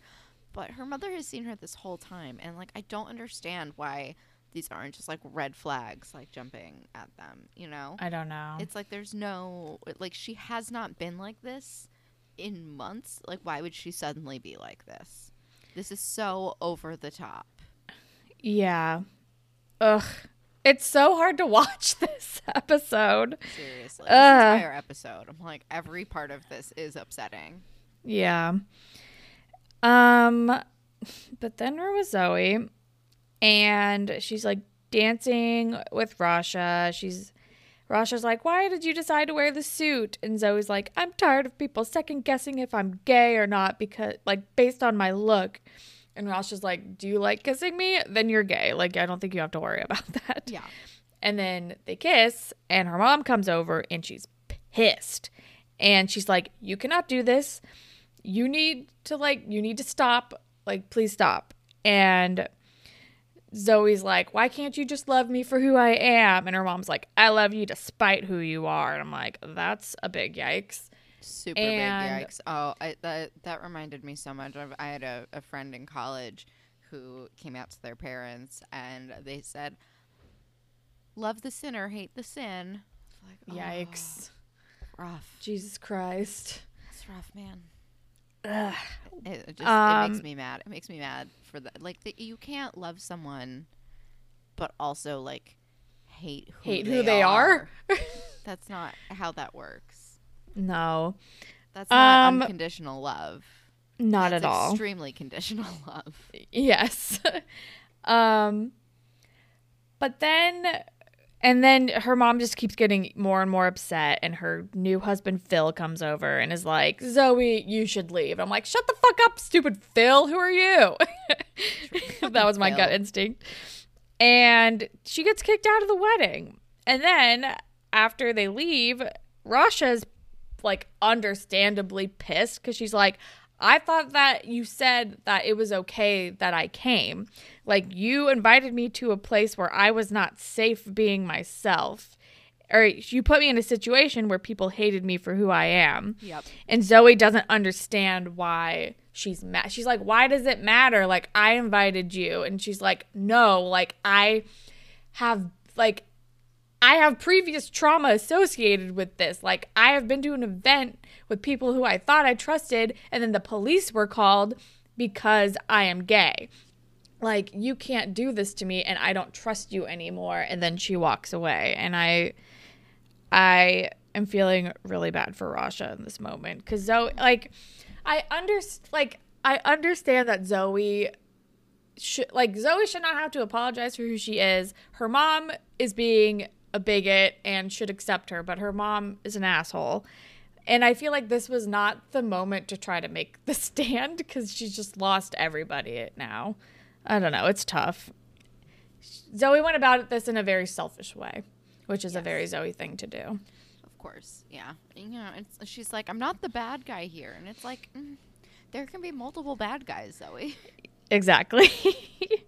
But her mother has seen her this whole time, and like I don't understand why these aren't just like red flags like jumping at them. You know, I don't know. it's like there's no like she has not been like this in months. Like why would she suddenly be like this? This is so over the top. yeah. Ugh. It's so hard to watch this episode. Seriously, this entire episode. I'm like every part of this is upsetting. Yeah. Um but then we're with Zoe and she's like dancing with Rasha. She's Rasha's like, "Why did you decide to wear the suit?" And Zoe's like, "I'm tired of people second guessing if I'm gay or not because like based on my look." And Rasha's like, "Do you like kissing me? Then you're gay. Like I don't think you have to worry about that." Yeah, And then they kiss, and her mom comes over and she's pissed. And she's like, You cannot do this. You need to, like, you need to stop. Like, please stop. And Zoe's like, Why can't you just love me for who I am? And her mom's like, I love you despite who you are. And I'm like, That's a big yikes. super And- big yikes. Oh, I, that that reminded me so much of. I had a, a friend in college who came out to their parents and they said, "Love the sinner, hate the sin." Like, oh, Yikes. rough. Jesus Christ. That's rough, man. Ugh. It, it just it Um, makes me mad. It makes me mad for that. Like that you can't love someone, but also like hate who Hate they who they are? That's not how that works. No, That's not Um, unconditional love. not That's at all. Extremely conditional love. Yes. um but then and then her mom just keeps getting more and more upset and her new husband Phil comes over and is like, "Zoe, you should leave." I'm like, "Shut the fuck up, stupid Phil. Who are you?" that was my gut instinct. And she gets kicked out of the wedding. And then after they leave, Rasha's like understandably pissed because she's like, I thought that you said that it was okay that I came. Like, you invited me to a place where I was not safe being myself. Or you put me in a situation where people hated me for who I am. Yep. And Zoe doesn't understand why she's mad. She's like, Why does it matter? Like, I invited you. And she's like, No, like, I have, like, I have previous trauma associated with this. Like, I have been to an event with people who I thought I trusted, and then the police were called because I am gay. Like, you can't do this to me and I don't trust you anymore. And then she walks away. And I, I am feeling really bad for Rasha in this moment. Cause Zoe, like, I understand, like, I understand that Zoe should, like, Zoe should not have to apologize for who she is. Her mom is being a bigot and should accept her, but her mom is an asshole. And I feel like this was not the moment to try to make the stand because she's just lost everybody now. I don't know. It's tough. Zoe went about this in a very selfish way, which is a very Zoe thing to do. Of course, yeah. You know, it's, she's like, I'm not the bad guy here, and it's like, mm, there can be multiple bad guys, Zoe. Exactly.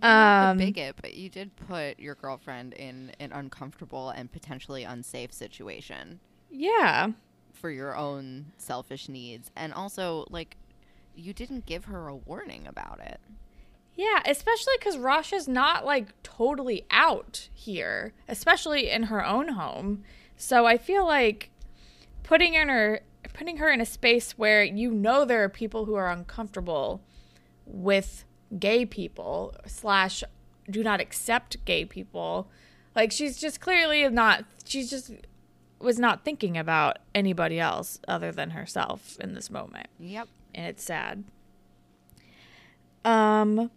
Um, bigot, but you did put your girlfriend in an uncomfortable and potentially unsafe situation yeah. for your own selfish needs, and also like, you didn't give her a warning about it. Yeah, especially because Rasha's not like totally out here, especially in her own home. So I feel like putting in her putting her in a space where you know there are people who are uncomfortable with gay people slash do not accept gay people. Like she's just clearly not she's just was not thinking about anybody else other than herself in this moment Yep. and it's sad. Um,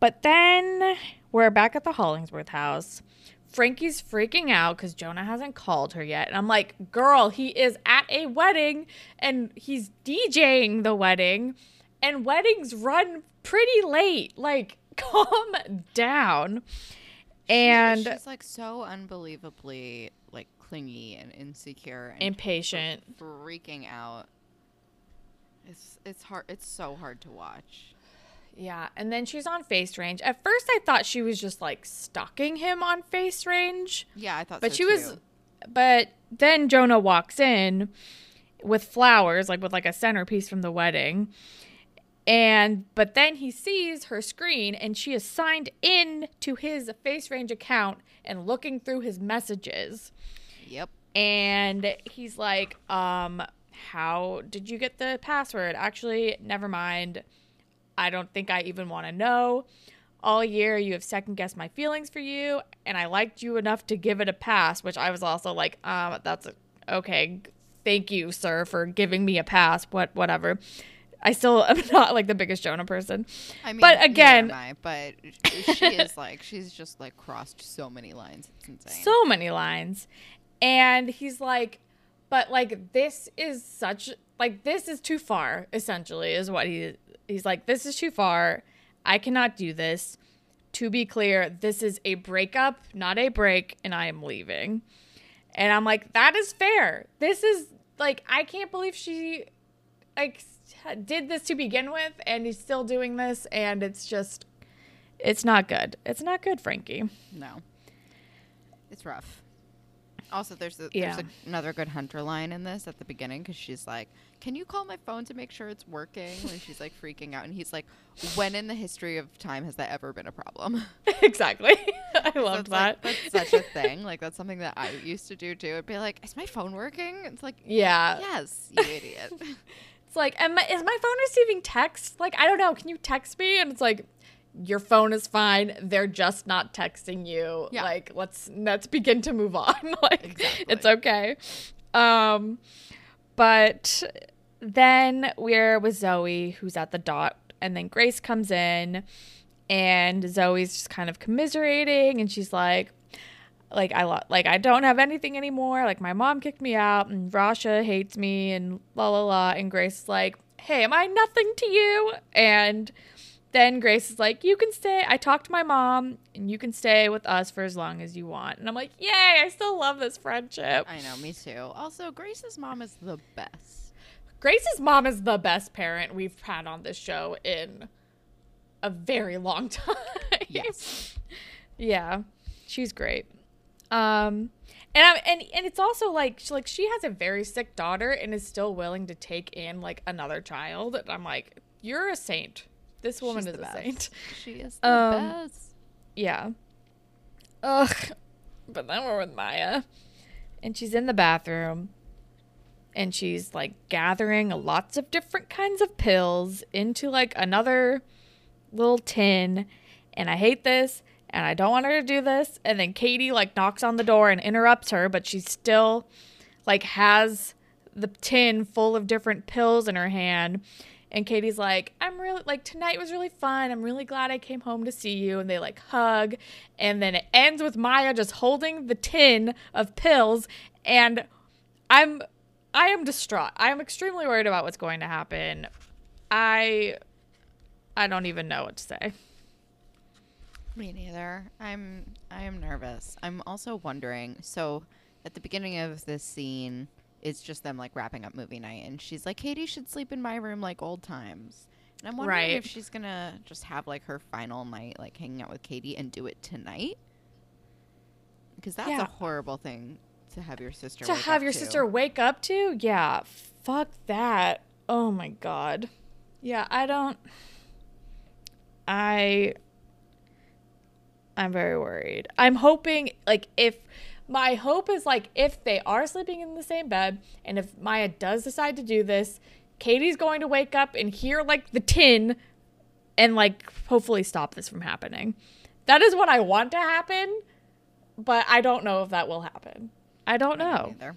but then we're back at the Hollingsworth house. Frankie's freaking out because Jonah hasn't called her yet. And I'm like, girl, he is at a wedding and he's DJing the wedding, and weddings run pretty late. Like, calm down. And she's like so unbelievably like clingy and insecure and impatient. freaking out. It's it's hard. It's so hard to watch. Yeah, and then she's on FaceRange. At first, I thought she was just like stalking him on FaceRange. Yeah, I thought. But so she was, but then Jonah walks in with flowers, like with like a centerpiece from the wedding. And but then he sees her screen and she is signed in to his FaceRange account and looking through his messages. Yep. And he's like, um, how did you get the password? Actually, never mind. I don't think I even want to know. All year you have second guessed my feelings for you, and I liked you enough to give it a pass, which I was also like, um, that's a, okay. Thank you, sir, for giving me a pass. What, whatever. I still am not like the biggest Jonah person. I mean, But again- I, but she is like she's just like crossed so many lines. It's insane. so many lines and he's like but like this is such like this is too far essentially is what he he's like this is too far. I cannot do this. To be clear this is a breakup not a break and i am leaving. And i'm like that is fair. This is like i can't believe she like did this to begin with and he's still doing this and it's just it's not good. It's not good frankie. No, it's rough. Also, there's, a, Yeah. there's a, another good Hunter line in this at the beginning because she's like, "Can you call my phone to make sure it's working?" When she's like freaking out, and he's like, "When in the history of time has that ever been a problem?" exactly i So it's that like, that's such a thing. Like that's something that I used to do too. It'd be like, "Is my phone working?" It's like, Yeah. yes, you idiot. It's like, am I, is my phone receiving text? Like, I don't know. Can you text me? And it's like, your phone is fine. They're just not texting you. Yeah. Like, let's let's begin to move on. like, Exactly. it's okay. Um, but then we're with Zoe, who's at the dot, and then Grace comes in, and Zoe's just kind of commiserating, and she's like, like I lo- like I don't have anything anymore. Like my mom kicked me out, and Rasha hates me, and la la la. And Grace's like, "Hey, am I nothing to you?" And then Grace is like, "You can stay. I talked to my mom, and you can stay with us for as long as you want." And I'm like, "Yay! I still love this friendship." I know, me too. Also, Grace's mom is the best. Grace's mom is the best parent we've had on this show in a very long time. Yes. Yeah, she's great. Um, and I'm, and and it's also like she, like she has a very sick daughter and is still willing to take in like another child. And I'm like, you're a saint. This woman She's is the a best. saint. She is the Um, best. Yeah. Ugh. But then we're with Maya, and she's in the bathroom, and she's like gathering lots of different kinds of pills into like another little tin. And I hate this and I don't want her to do this. And then Katie like knocks on the door and interrupts her, but she still like has the tin full of different pills in her hand. And Katie's like, I'm really like tonight was really fun. I'm really glad I came home to see you. And they like hug. And then it ends with Maya just holding the tin of pills. And I'm I am distraught. I am extremely worried about what's going to happen. I I don't even know what to say. Me neither. I'm I am nervous. I'm also wondering. So at the beginning of this scene, it's just them like wrapping up movie night, and she's like, "Katie should sleep in my room like old times." And I'm wondering Right. if she's gonna just have like her final night, like hanging out with Katie, and do it tonight. Because that's Yeah. a horrible thing to have your sister to have your to. sister wake up to? Yeah, fuck that. Oh my god. Yeah, I don't I I'm very worried. I'm hoping like if my hope is like if they are sleeping in the same bed and if Maya does decide to do this, Katie's going to wake up and hear like the tin and like hopefully stop this from happening. That is what I want to happen, but I don't know if that will happen. I don't I don't know.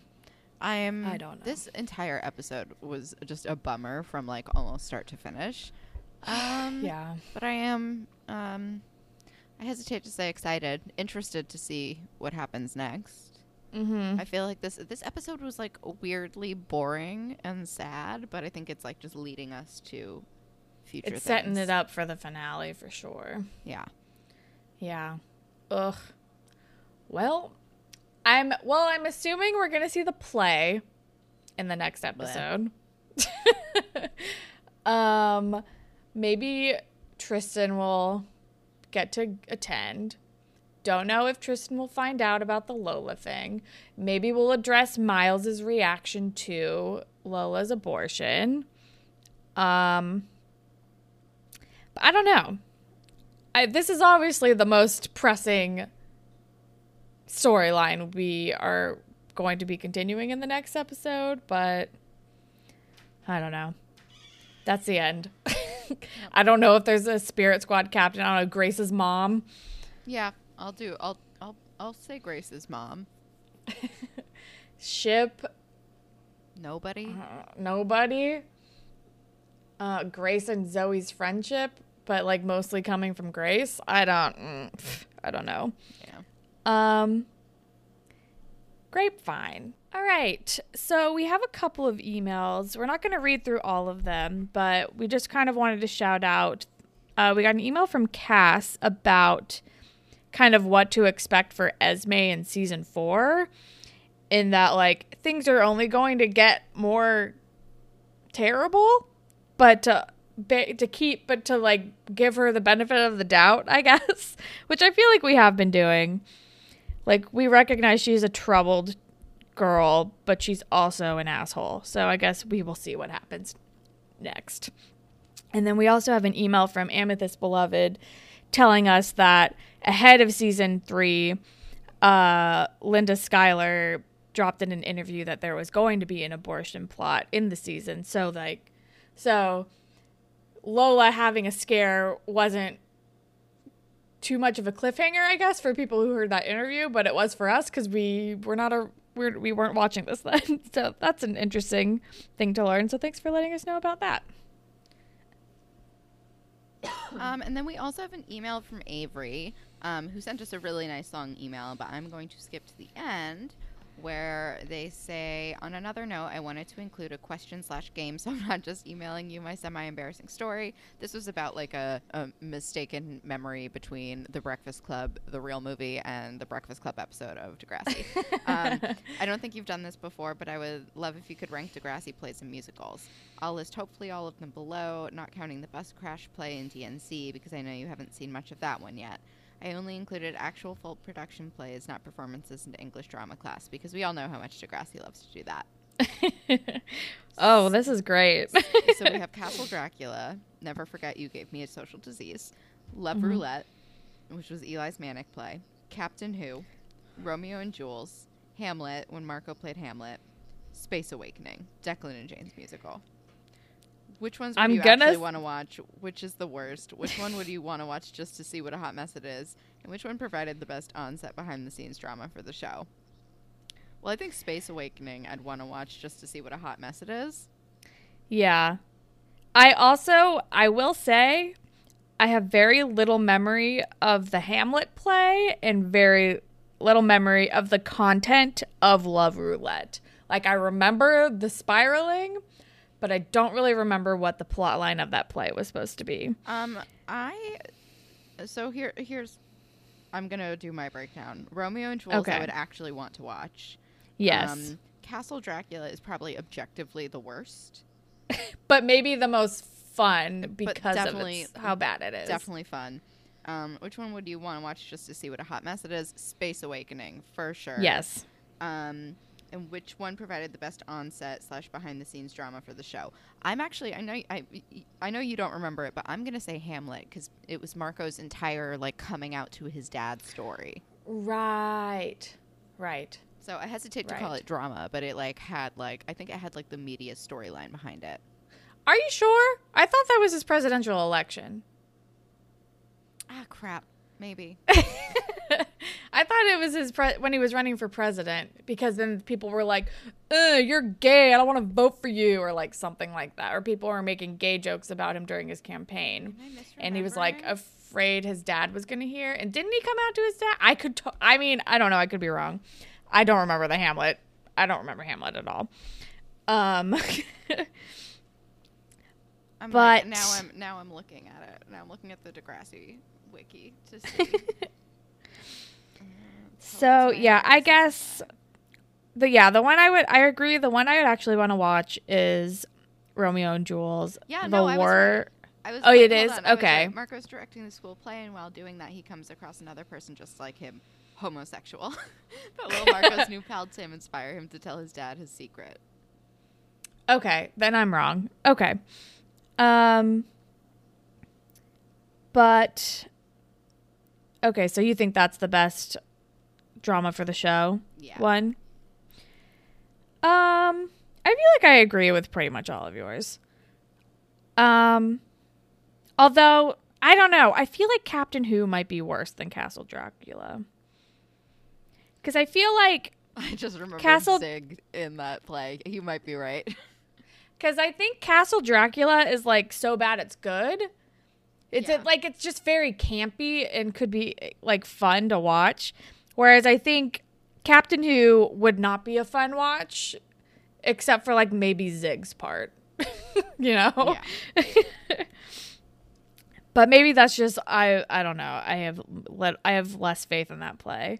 I am. I don't know. This entire episode was just a bummer from like almost start to finish. Um, Yeah. But I am. Um, I hesitate to say excited, interested to see what happens next. Mm-hmm. I feel like this this episode was like weirdly boring and sad, but I think it's like just leading us to future. It's setting it up for the finale for sure. Yeah. Yeah. Ugh. Well, I'm well, I'm assuming we're going to see the play in the next episode. um maybe Tristan will get to attend. Don't know if Tristan will find out about the Lola thing. Maybe we'll address Miles's reaction to Lola's abortion. Um but I don't know. I, this is obviously the most pressing storyline we are going to be continuing in the next episode, but I don't know. That's the end. I don't know if there's a Spirit Squad captain. I don't know Grace's mom. Yeah. I'll do. I'll. I'll. I'll say Grace's mom. Ship Nobody. uh, nobody. Uh, Grace and Zoe's friendship, but like mostly coming from Grace. I don't. mm, I don't know. Yeah. Um, grapevine. All right. So we have a couple of emails. We're not going to read through all of them, but we just kind of wanted to shout out. Uh, we got an email from Cass about kind of what to expect for Esme in season four, in that, like, things are only going to get more terrible, but to, to keep, but to, like, give her the benefit of the doubt, I guess, which I feel like we have been doing. Like we recognize she's a troubled girl, but she's also an asshole. So I guess we will see what happens next. And then we also have an email from Amethyst Beloved telling us that ahead of season three, uh, Linda Schuyler dropped in an interview that there was going to be an abortion plot in the season. So like, so Lola having a scare wasn't too much of a cliffhanger, I guess, for people who heard that interview, but it was for us because we were not a we're, we weren't watching this then. So that's an interesting thing to learn. So thanks for letting us know about that. Um, and then we also have an email from Avery, um, who sent us a really nice long email, but I'm going to skip to the end where they say, on another note, I wanted to include a question slash game, so I'm not just emailing you my semi embarrassing story. This was about like a, a mistaken memory between The Breakfast Club, the real movie, and the Breakfast Club episode of Degrassi. um, I don't think you've done this before, but I would love if you could rank Degrassi plays and musicals. I'll list hopefully all of them below, not counting the bus crash play in DNC because I know you haven't seen much of that one yet. I only included actual full production plays, not performances in English drama class, because we all know how much Degrassi loves to do that. oh, this is great. so we have Castle Dracula, Never Forget You Gave Me a Social Disease, Love mm-hmm. Roulette, which was Eli's manic play, Captain Who, Romeo and Jules, Hamlet, when Marco played Hamlet, Space Awakening, Declan and Jane's musical. Which ones would I'm you gonna actually want to watch? Which is the worst? Which one would you want to watch just to see what a hot mess it is? And which one provided the best on-set behind-the-scenes drama for the show? Well, I think Space Awakening I'd want to watch just to see what a hot mess it is. Yeah. I also, I will say, I have very little memory of the Hamlet play and very little memory of the content of Love Roulette. Like, I remember the spiraling, but I don't really remember what the plot line of that play was supposed to be. Um, I so here here's I'm gonna do my breakdown. Romeo and Jules Okay. I would actually want to watch. Yes. Um, Castle Dracula is probably objectively the worst. but maybe the most fun because of how bad it is. Definitely fun. Um, which one would you want to watch just to see what a hot mess it is? Space Awakening for sure. Yes. Um, and which one provided the best onset slash behind the scenes drama for the show? I'm actually I know I I know you don't remember it, but I'm gonna say Hamlet because it was Marco's entire like coming out to his dad story. Right. Right. So I hesitate to call it drama, but it like had like I think it had like the media storyline behind it. Are you sure? I thought that was his presidential election. Ah, crap. Maybe. I thought it was his pre- when he was running for president because then people were like, Ugh, "You're gay. I don't want to vote for you," or like something like that. Or people were making gay jokes about him during his campaign, and he was like afraid his dad was going to hear. And didn't he come out to his dad? I could. To- I mean, I don't know. I could be wrong. I don't remember the Hamlet. I don't remember Hamlet at all. Um. I'm but- like, now I'm now I'm looking at it. Now I'm looking at the Degrassi wiki to see. So yeah, I guess the yeah the one I would I agree the one I would actually want to watch is Romeo and Jules. Yeah, the no, I was war. I was Oh, wait, it is? on, Okay. right. Marco's directing the school play, and while doing that, he comes across another person just like him, homosexual. but Lil Marco's new pal Tim inspire him to tell his dad his secret. Okay, then I'm wrong. Okay, um, but okay, so you think that's the best drama for the show? Yeah. One. Um, I feel like I agree with pretty much all of yours. Um, although I don't know, I feel like Captain Who might be worse than Castle Dracula. Because I feel like, I just remember Castle- Zig in that play. He might be right. because I think Castle Dracula is like so bad it's good. It's Yeah. like it's just very campy and could be like fun to watch. Whereas I think Captain Who would not be a fun watch, except for like maybe Zig's part. you know? but maybe that's just I I don't know. I have let I have less faith in that play.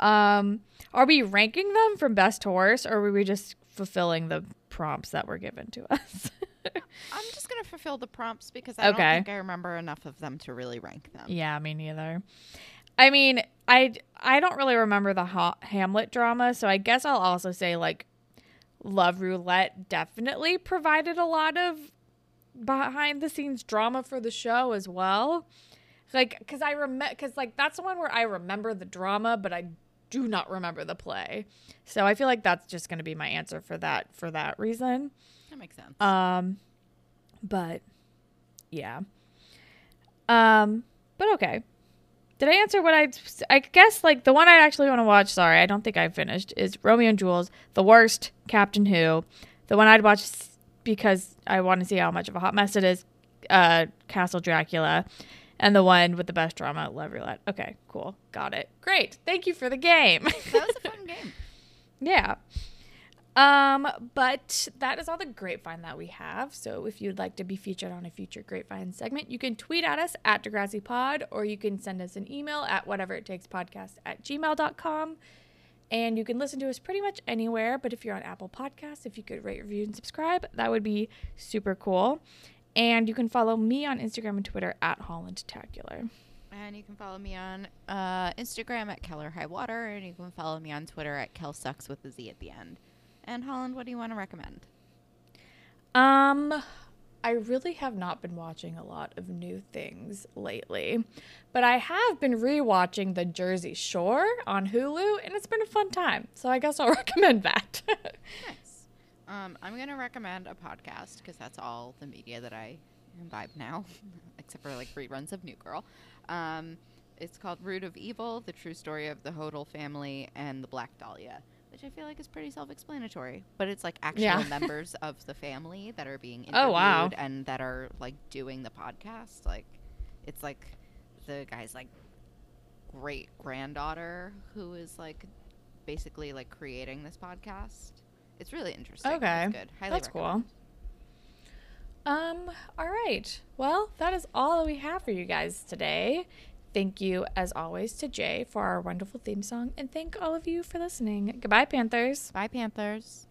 Um are we ranking them from best to worst or are we just fulfilling the prompts that were given to us? I'm just gonna fulfill the prompts because I Okay. don't think I remember enough of them to really rank them. Yeah, me neither. I mean, I I don't really remember the ha- Hamlet drama, so I guess I'll also say like Love Roulette definitely provided a lot of behind the scenes drama for the show as well. Like cuz I remember cuz like that's the one where I remember the drama, but I do not remember the play. So I feel like that's just going to be my answer for that for that reason. That makes sense. Um, but yeah. Um, but okay. Did I answer what I? I guess like the one I actually want to watch. Sorry, I don't think I finished. Is Romeo and Jules the worst? Captain Who, the one I'd watch because I want to see how much of a hot mess it is. Uh, Castle Dracula, and the one with the best drama, Love Roulette. Okay, cool, got it. Great, thank you for the game. that was a fun game. Yeah. Um, but that is all the grapevine that we have. So if you'd like to be featured on a future grapevine segment, you can tweet at us at Degrassi Pod or you can send us an email at whatever it takes podcast at gmail.com. And you can listen to us pretty much anywhere. But if you're on Apple Podcasts, if you could rate, review, and subscribe, that would be super cool. And you can follow me on Instagram and Twitter at Holland Tacular. And you can follow me on uh, Instagram at Keller and you can follow me on Twitter at Kel Sucks with a Z at the end. And Holland, what do you want to recommend? Um, I really have not been watching a lot of new things lately, but I have been rewatching The Jersey Shore on Hulu, and it's been a fun time. So I guess I'll recommend that. Nice. Um, I'm gonna recommend a podcast because that's all the media that I imbibe now, except for like reruns of New Girl. Um, it's called Root of Evil: The True Story of the Hodel Family and the Black Dahlia, which I feel like is pretty self-explanatory. But it's like actual Yeah. members of the family that are being interviewed Oh, wow. and that are like doing the podcast. Like, it's like the guy's like great granddaughter who is like basically like creating this podcast. It's really interesting. Okay. It's good. Highly That's recommend. cool. Um, all right. Well, that is all that we have for you guys today. Thank you, as always, to Jay for our wonderful theme song, and thank all of you for listening. Goodbye, Panthers. Bye, Panthers.